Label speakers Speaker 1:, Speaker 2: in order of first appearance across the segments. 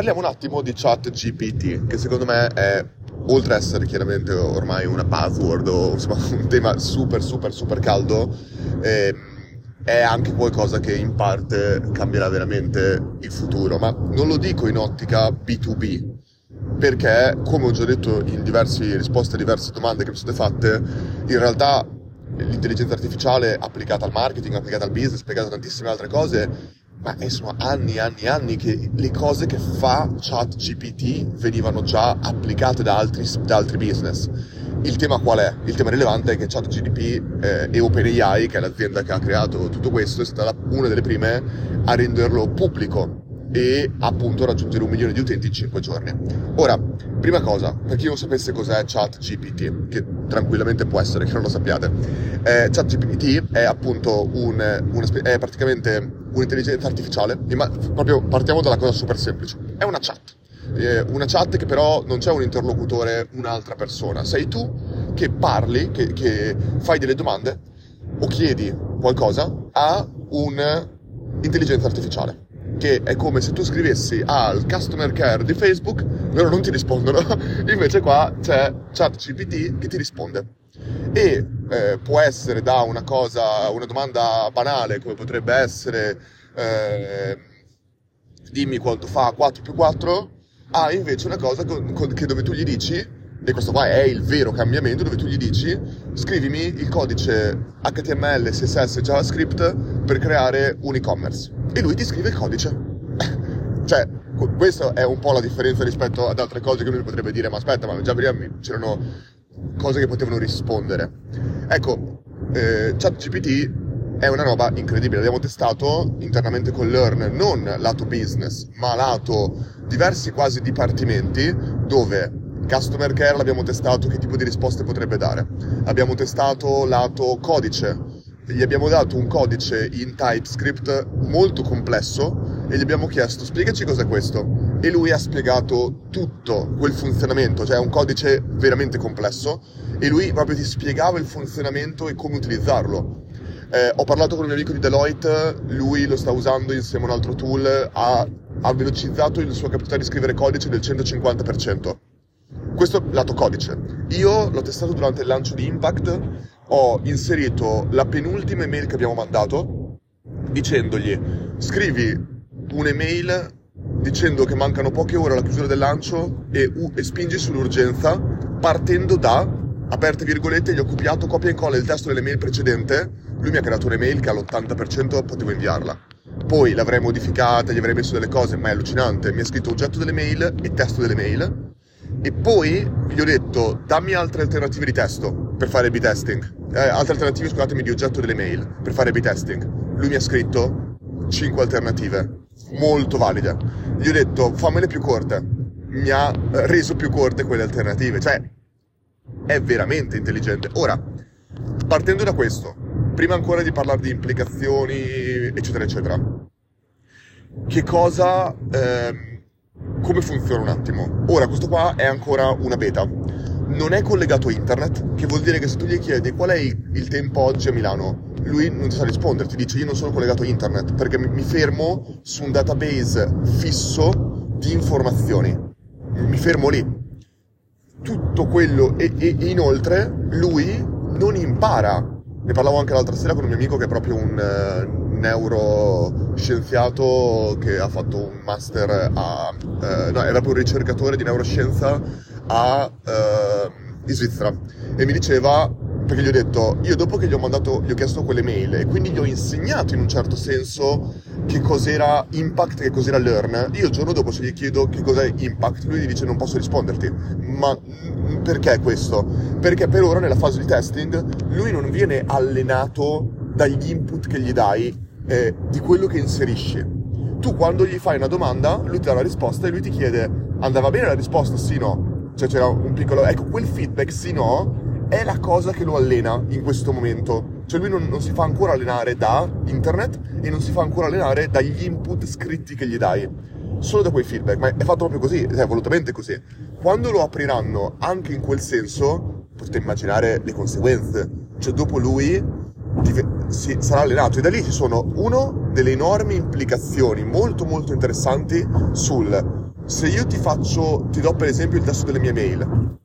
Speaker 1: parliamo un attimo di chat GPT, che secondo me è, oltre ad essere chiaramente ormai una buzzword o insomma, un tema super super super caldo, eh, è anche qualcosa che in parte cambierà veramente il futuro, ma non lo dico in ottica B2B, perché come ho già detto in diverse risposte a diverse domande che mi sono state fatte, in realtà l'intelligenza artificiale applicata al marketing, applicata al business, applicata a tantissime altre cose, ma sono anni e anni e anni che le cose che fa ChatGPT venivano già applicate da altri, da altri business. Il tema qual è? Il tema rilevante è che ChatGPT eh, e OpenAI, che è l'azienda che ha creato tutto questo, è stata una delle prime a renderlo pubblico e appunto raggiungere un milione di utenti in 5 giorni. Ora, prima cosa, per chi non sapesse cos'è ChatGPT, che tranquillamente può essere che non lo sappiate, eh, ChatGPT è appunto un, una, è praticamente un'intelligenza artificiale, ma proprio partiamo dalla cosa super semplice, è una chat. Eh, una chat che però non c'è un interlocutore, un'altra persona, sei tu che parli, che, che fai delle domande o chiedi qualcosa a un'intelligenza artificiale che è come se tu scrivessi al customer care di Facebook, loro non ti rispondono, invece qua c'è ChatGPT che ti risponde. E eh, può essere da una cosa, una domanda banale come potrebbe essere eh, dimmi quanto fa 4 più 4, a invece una cosa con, con, che dove tu gli dici e questo qua è il vero cambiamento dove tu gli dici scrivimi il codice HTML, CSS, JavaScript per creare un e-commerce e lui ti scrive il codice. cioè, questa è un po' la differenza rispetto ad altre cose che lui potrebbe dire ma aspetta, ma già prima c'erano cose che potevano rispondere. Ecco, eh, ChatGPT è una roba incredibile. Abbiamo testato internamente con Learn non lato business, ma lato diversi quasi dipartimenti dove Customer care l'abbiamo testato che tipo di risposte potrebbe dare. Abbiamo testato lato codice. Gli abbiamo dato un codice in TypeScript molto complesso e gli abbiamo chiesto spiegaci cos'è questo. E lui ha spiegato tutto quel funzionamento, cioè un codice veramente complesso e lui proprio ti spiegava il funzionamento e come utilizzarlo. Eh, ho parlato con un mio amico di Deloitte, lui lo sta usando insieme a un altro tool, ha, ha velocizzato il suo capacità di scrivere codice del 150%. Questo lato codice. Io l'ho testato durante il lancio di Impact, ho inserito la penultima email che abbiamo mandato dicendogli scrivi un'email dicendo che mancano poche ore alla chiusura del lancio e, e spingi sull'urgenza partendo da, aperte virgolette, gli ho copiato copia e incolla il testo dell'email precedente, lui mi ha creato un'email che all'80% potevo inviarla. Poi l'avrei modificata, gli avrei messo delle cose, ma è allucinante. Mi ha scritto oggetto delle mail e testo delle mail e poi gli ho detto dammi altre alternative di testo per fare B-testing, eh, altre alternative scusatemi di oggetto delle mail per fare B-testing. Lui mi ha scritto 5 alternative molto valide. Gli ho detto fammele più corte, mi ha reso più corte quelle alternative, cioè è veramente intelligente. Ora, partendo da questo, prima ancora di parlare di implicazioni, eccetera, eccetera, che cosa... Eh, come funziona un attimo? Ora, questo qua è ancora una beta. Non è collegato a internet, che vuol dire che se tu gli chiedi qual è il tempo oggi a Milano, lui non ti sa rispondere, ti dice io non sono collegato a internet perché mi fermo su un database fisso di informazioni. Mi fermo lì. Tutto quello e, e inoltre lui non impara. Ne parlavo anche l'altra sera con un mio amico che è proprio un, neuroscienziato che ha fatto un master a... Eh, no, era proprio un ricercatore di neuroscienza a, eh, in Svizzera e mi diceva perché gli ho detto, io dopo che gli ho mandato, gli ho chiesto quelle mail e quindi gli ho insegnato in un certo senso che cos'era Impact, che cos'era Learn, io il giorno dopo se gli chiedo che cos'è Impact, lui gli dice non posso risponderti. Ma perché questo? Perché per ora nella fase di testing lui non viene allenato dagli input che gli dai eh, di quello che inserisci. Tu quando gli fai una domanda, lui ti dà la risposta e lui ti chiede andava bene la risposta, sì no. Cioè c'era un piccolo... Ecco, quel feedback sì no è la cosa che lo allena in questo momento. Cioè lui non, non, si fa ancora allenare da internet e non si fa ancora allenare dagli input scritti che gli dai. Solo da quei feedback, ma è fatto proprio così, è volutamente così. Quando lo apriranno anche in quel senso, potete immaginare le conseguenze. Cioè dopo lui si, sarà allenato. E da lì ci sono uno delle enormi implicazioni molto molto interessanti sul se io ti faccio, ti do per esempio il testo delle mie mail,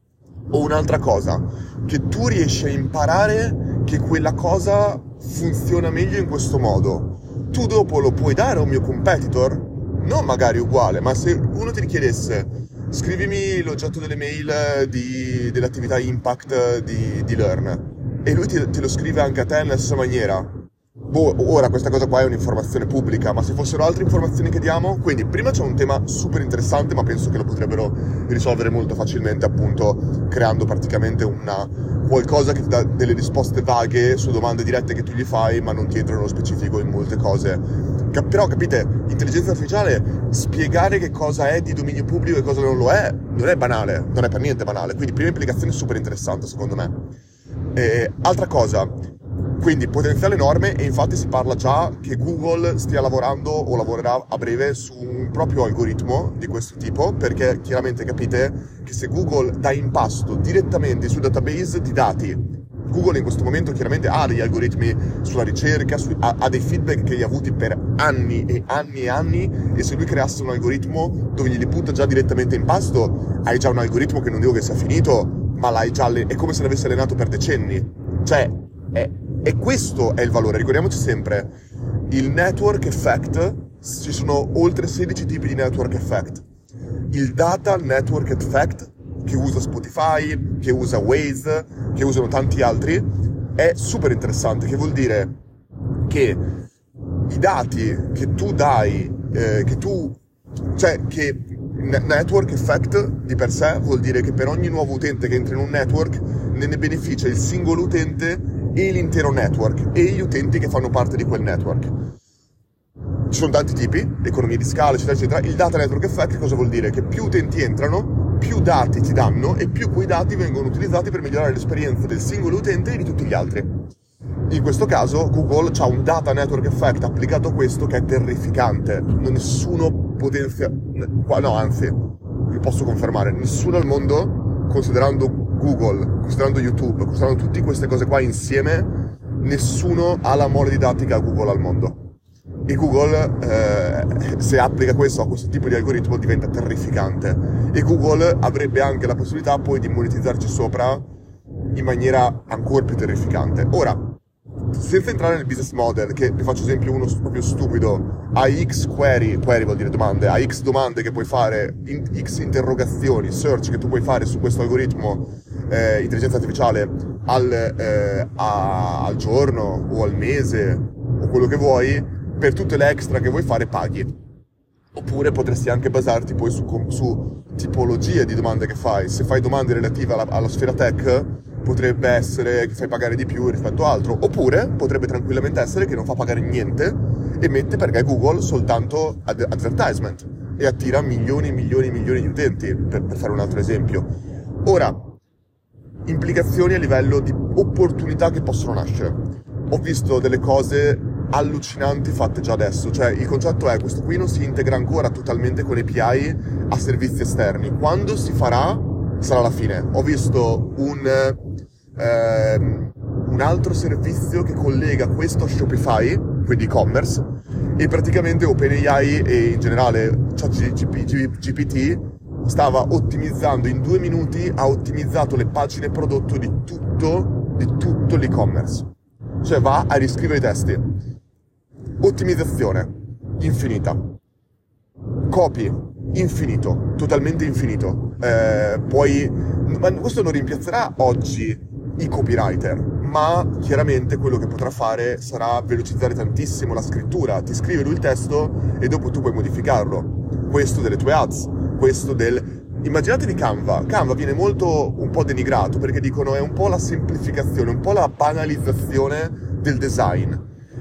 Speaker 1: o un'altra cosa, che tu riesci a imparare che quella cosa funziona meglio in questo modo, tu dopo lo puoi dare a un mio competitor? Non magari uguale, ma se uno ti richiedesse scrivimi l'oggetto delle mail di, dell'attività impact di, di Learn e lui ti, te lo scrive anche a te nella stessa maniera, boh, ora questa cosa qua è un'informazione pubblica, ma se fossero altre informazioni che diamo, quindi prima c'è un tema super interessante, ma penso che lo potrebbero risolvere molto facilmente, appunto, creando praticamente una, qualcosa che ti dà delle risposte vaghe su domande dirette che tu gli fai, ma non ti entrano nello specifico in molte cose. Cap- però capite, intelligenza artificiale, spiegare che cosa è di dominio pubblico e cosa non lo è, non è banale, non è per niente banale, quindi prima implicazione super interessante secondo me. E, altra cosa, quindi potenziale enorme e infatti si parla già che Google stia lavorando o lavorerà a breve su un proprio algoritmo di questo tipo perché chiaramente capite che se Google dà in pasto direttamente sul database di dati Google in questo momento chiaramente ha degli algoritmi sulla ricerca, su, ha, ha, dei feedback che gli ha avuti per anni e anni e anni e se lui creasse un algoritmo dove glieli butta già direttamente in pasto, hai già un algoritmo che non dico che sia finito, ma l'hai già, è come se l'avesse allenato per decenni. Cioè, è, e questo è il valore, ricordiamoci sempre, il network effect, ci sono oltre 16 tipi di network effect. Il data network effect, che usa Spotify, che usa Waze, che usano tanti altri, è super interessante, che vuol dire che i dati che tu dai, eh, che tu, cioè che network effect di per sé vuol dire che per ogni nuovo utente che entra in un network ne, ne beneficia il singolo utente e l'intero network e gli utenti che fanno parte di quel network. Ci sono tanti tipi, economie di scala, eccetera, eccetera. Il data network effect cosa vuol dire? Che più utenti entrano, più dati ti danno e più quei dati vengono utilizzati per migliorare l'esperienza del singolo utente e di tutti gli altri. In questo caso Google ha un data network effect applicato a questo che è terrificante. Nessuno potenzia... No, anzi, vi posso confermare, nessuno al mondo, considerando Google, considerando YouTube, considerando tutte queste cose qua insieme, nessuno ha la mole didattica Google al mondo. E Google, eh, se applica questo a questo tipo di algoritmo, diventa terrificante. E Google avrebbe anche la possibilità poi di monetizzarci sopra in maniera ancora più terrificante. Ora, senza entrare nel business model, che vi faccio esempio uno proprio stupido, a X query, query vuol dire domande, a X domande che puoi fare, in, X interrogazioni, search che tu puoi fare su questo algoritmo eh, intelligenza artificiale al, eh, a, al giorno o al mese o quello che vuoi, per tutte le extra che vuoi fare paghi. Oppure potresti anche basarti poi su, su tipologie di domande che fai. Se fai domande relative alla, alla sfera tech, potrebbe essere che fai pagare di più rispetto a altro, oppure potrebbe tranquillamente essere che non fa pagare niente e mette perché Google soltanto ad- advertisement e attira milioni e milioni e milioni di utenti, per, per fare un altro esempio. Ora, implicazioni a livello di opportunità che possono nascere. Ho visto delle cose allucinanti fatte già adesso, cioè il concetto è questo qui non si integra ancora totalmente con API a servizi esterni. Quando si farà sarà la fine. Ho visto un, eh, un altro servizio che collega questo a Shopify, quindi e-commerce, e praticamente OpenAI e in generale ChatGPT stava ottimizzando in due minuti, ha ottimizzato le pagine prodotto di tutto, di tutto l'e-commerce. Cioè va a riscrivere i testi. Ottimizzazione infinita. Copy infinito, totalmente infinito. Eh, poi, ma questo non rimpiazzerà oggi i copywriter, ma chiaramente quello che potrà fare sarà velocizzare tantissimo la scrittura. Ti scrive lui il testo e dopo tu puoi modificarlo. Questo delle tue ads, questo del... Immaginatevi Canva. Canva viene molto un po' denigrato perché dicono è un po' la semplificazione, un po' la banalizzazione del design.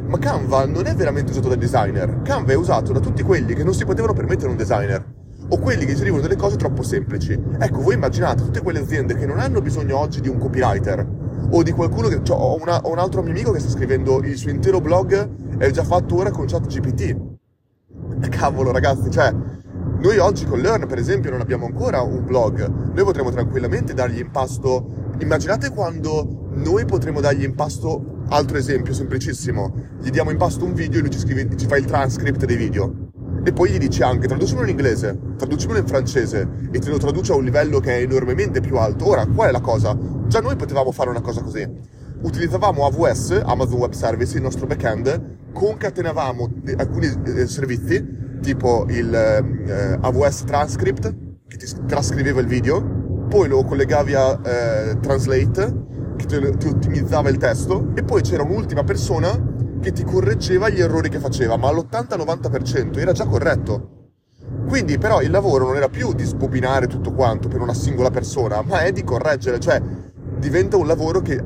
Speaker 1: Ma Canva non è veramente usato dai designer. Canva è usato da tutti quelli che non si potevano permettere un designer o quelli che scrivono delle cose troppo semplici. Ecco, voi immaginate tutte quelle aziende che non hanno bisogno oggi di un copywriter o di qualcuno che... Cioè, ho, una, ho un altro mio amico che sta scrivendo il suo intero blog è già fatto ora con ChatGPT. E cavolo ragazzi, cioè, noi oggi con Learn per esempio non abbiamo ancora un blog, noi potremmo tranquillamente dargli in pasto... Immaginate quando noi potremmo dargli in pasto, altro esempio semplicissimo, gli diamo in pasto un video e lui ci, scrive, ci fa il transcript dei video e poi gli dici anche traducimelo in inglese, traducimelo in francese e te lo traduce a un livello che è enormemente più alto. Ora, qual è la cosa? Già noi potevamo fare una cosa così. Utilizzavamo AWS, Amazon Web Service, il nostro backend, concatenavamo alcuni eh, servizi, tipo il eh, AWS Transcript, che ti trascriveva il video, poi lo collegavi a eh, Translate, che ti, ti ottimizzava il testo, e poi c'era un'ultima persona che ti correggeva gli errori che faceva, ma all'80-90% era già corretto. Quindi però il lavoro non era più di sbobinare tutto quanto per una singola persona, ma è di correggere, cioè diventa un lavoro che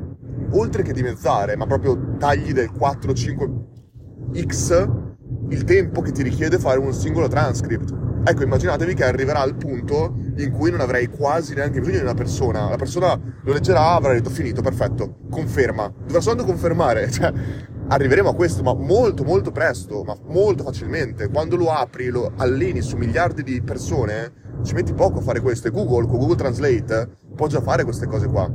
Speaker 1: oltre che dimezzare, ma proprio tagli del 4-5x il tempo che ti richiede fare un singolo transcript. Ecco, immaginatevi che arriverà al punto in cui non avrei quasi neanche bisogno di una persona. La persona lo leggerà, avrà detto finito, perfetto, conferma. Dovrà solo confermare, cioè arriveremo a questo, ma molto molto presto, ma molto facilmente. Quando lo apri, lo alleni su miliardi di persone, ci metti poco a fare questo. E Google, con Google Translate, può già fare queste cose qua.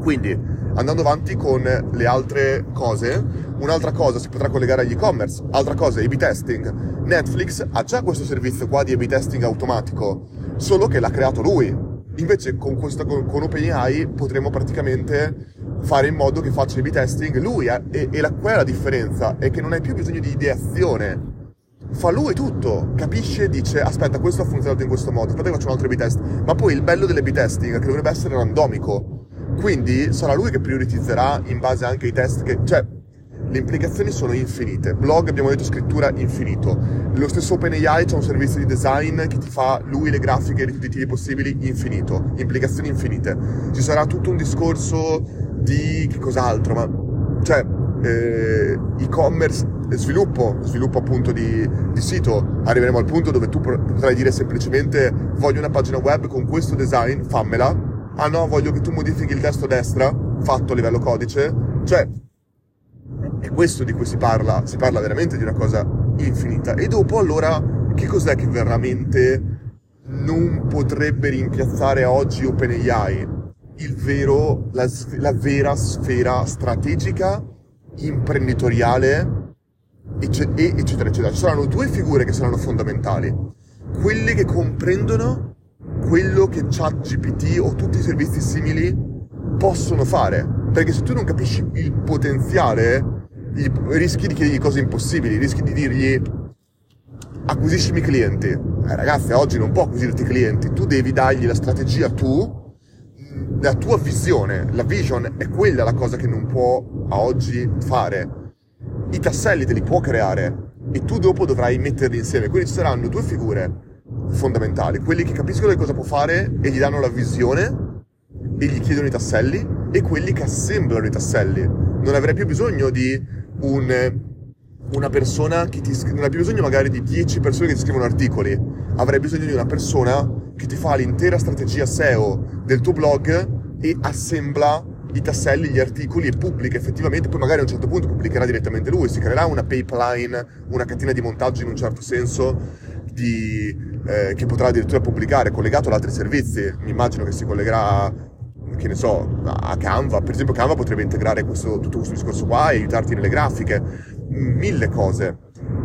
Speaker 1: Quindi, andando avanti con le altre cose, un'altra cosa si potrà collegare agli e-commerce, altra cosa A-B testing. Netflix ha già questo servizio qua di A-B testing automatico, solo che l'ha creato lui. Invece con, questo, con, con OpenAI potremo praticamente fare in modo che faccia i testing lui e, e la, qual è la differenza? È che non hai più bisogno di ideazione fa lui tutto, capisce, dice aspetta questo ha funzionato in questo modo, aspetta che faccio un altro b test, ma poi il bello delle b testing è che dovrebbe essere randomico, quindi sarà lui che prioritizzerà in base anche ai test che, cioè le implicazioni sono infinite. Blog, abbiamo detto, scrittura infinito. Lo stesso OpenAI c'è un servizio di design che ti fa lui le grafiche tutti i possibili infinito. Implicazioni infinite. Ci sarà tutto un discorso di che cos'altro, ma cioè eh, e-commerce, sviluppo, sviluppo appunto di, di, sito. Arriveremo al punto dove tu potrai dire semplicemente voglio una pagina web con questo design, fammela. Ah no, voglio che tu modifichi il testo a destra, fatto a livello codice. Cioè, è questo di cui si parla, si parla veramente di una cosa infinita. E dopo allora che cos'è che veramente non potrebbe rimpiazzare oggi OpenAI? Il vero, la, la vera sfera strategica, imprenditoriale, eccetera, eccetera. Ci saranno due figure che saranno fondamentali. Quelle che comprendono quello che ChatGPT o tutti i servizi simili possono fare. Perché se tu non capisci il potenziale rischi di chiedergli cose impossibili, rischi di dirgli acquisiscimi clienti. Eh, ragazzi, oggi non può acquisirti clienti, tu devi dargli la strategia tu, la tua visione, la vision è quella la cosa che non può a oggi fare. I tasselli te li può creare e tu dopo dovrai metterli insieme. Quindi ci saranno due figure fondamentali, quelli che capiscono che cosa può fare e gli danno la visione e gli chiedono i tasselli e quelli che assemblano i tasselli. Non avrai più bisogno di un, una persona che ti non hai bisogno magari di 10 persone che ti scrivono articoli, avrai bisogno di una persona che ti fa l'intera strategia SEO del tuo blog e assembla i tasselli, gli articoli e pubblica effettivamente, poi magari a un certo punto pubblicherà direttamente lui, si creerà una pipeline, una catena di montaggio in un certo senso di, eh, che potrà addirittura pubblicare collegato ad altri servizi, mi immagino che si collegherà che ne so, a Canva, per esempio Canva potrebbe integrare questo, tutto questo discorso qua e aiutarti nelle grafiche, mille cose.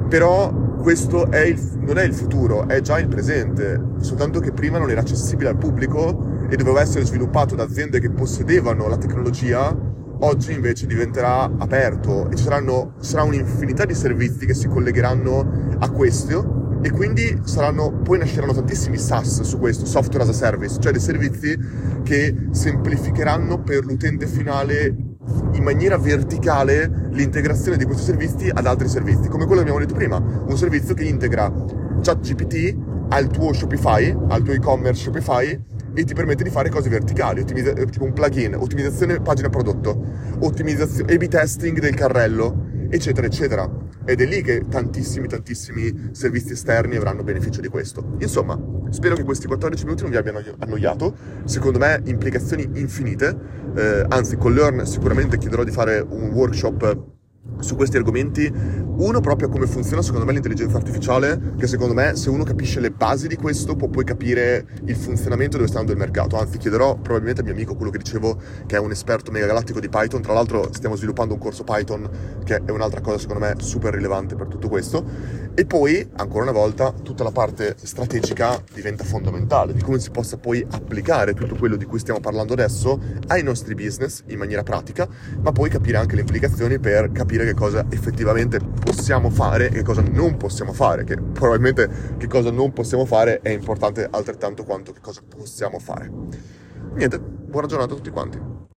Speaker 1: Però questo è il, non è il futuro, è già il presente, soltanto che prima non era accessibile al pubblico e doveva essere sviluppato da aziende che possedevano la tecnologia, oggi invece diventerà aperto e ci saranno, sarà un'infinità di servizi che si collegheranno a questo e quindi saranno, poi nasceranno tantissimi SaaS su questo, software as a service, cioè dei servizi che semplificheranno per l'utente finale in maniera verticale l'integrazione di questi servizi ad altri servizi, come quello che abbiamo detto prima, un servizio che integra ChatGPT al tuo Shopify, al tuo e-commerce Shopify e ti permette di fare cose verticali, ottimizza- tipo un plugin, ottimizzazione pagina prodotto, ottimizzazione A-B testing del carrello, eccetera, eccetera. Ed è lì che tantissimi, tantissimi servizi esterni avranno beneficio di questo. Insomma, spero che questi 14 minuti non vi abbiano annoiato. Secondo me, implicazioni infinite. Eh, anzi, con Learn sicuramente chiederò di fare un workshop su questi argomenti Uno proprio come funziona secondo me l'intelligenza artificiale, che secondo me se uno capisce le basi di questo può poi capire il funzionamento dove sta andando il mercato. Anzi, chiederò probabilmente al mio amico, quello che dicevo, che è un esperto mega galattico di Python. Tra l'altro stiamo sviluppando un corso Python, che è un'altra cosa secondo me super rilevante per tutto questo. E poi, ancora una volta, tutta la parte strategica diventa fondamentale, di come si possa poi applicare tutto quello di cui stiamo parlando adesso ai nostri business in maniera pratica, ma poi capire anche le implicazioni per capire che cosa effettivamente possiamo fare e che cosa non possiamo fare, che probabilmente che cosa non possiamo fare è importante altrettanto quanto che cosa possiamo fare. Niente, buona giornata a tutti quanti.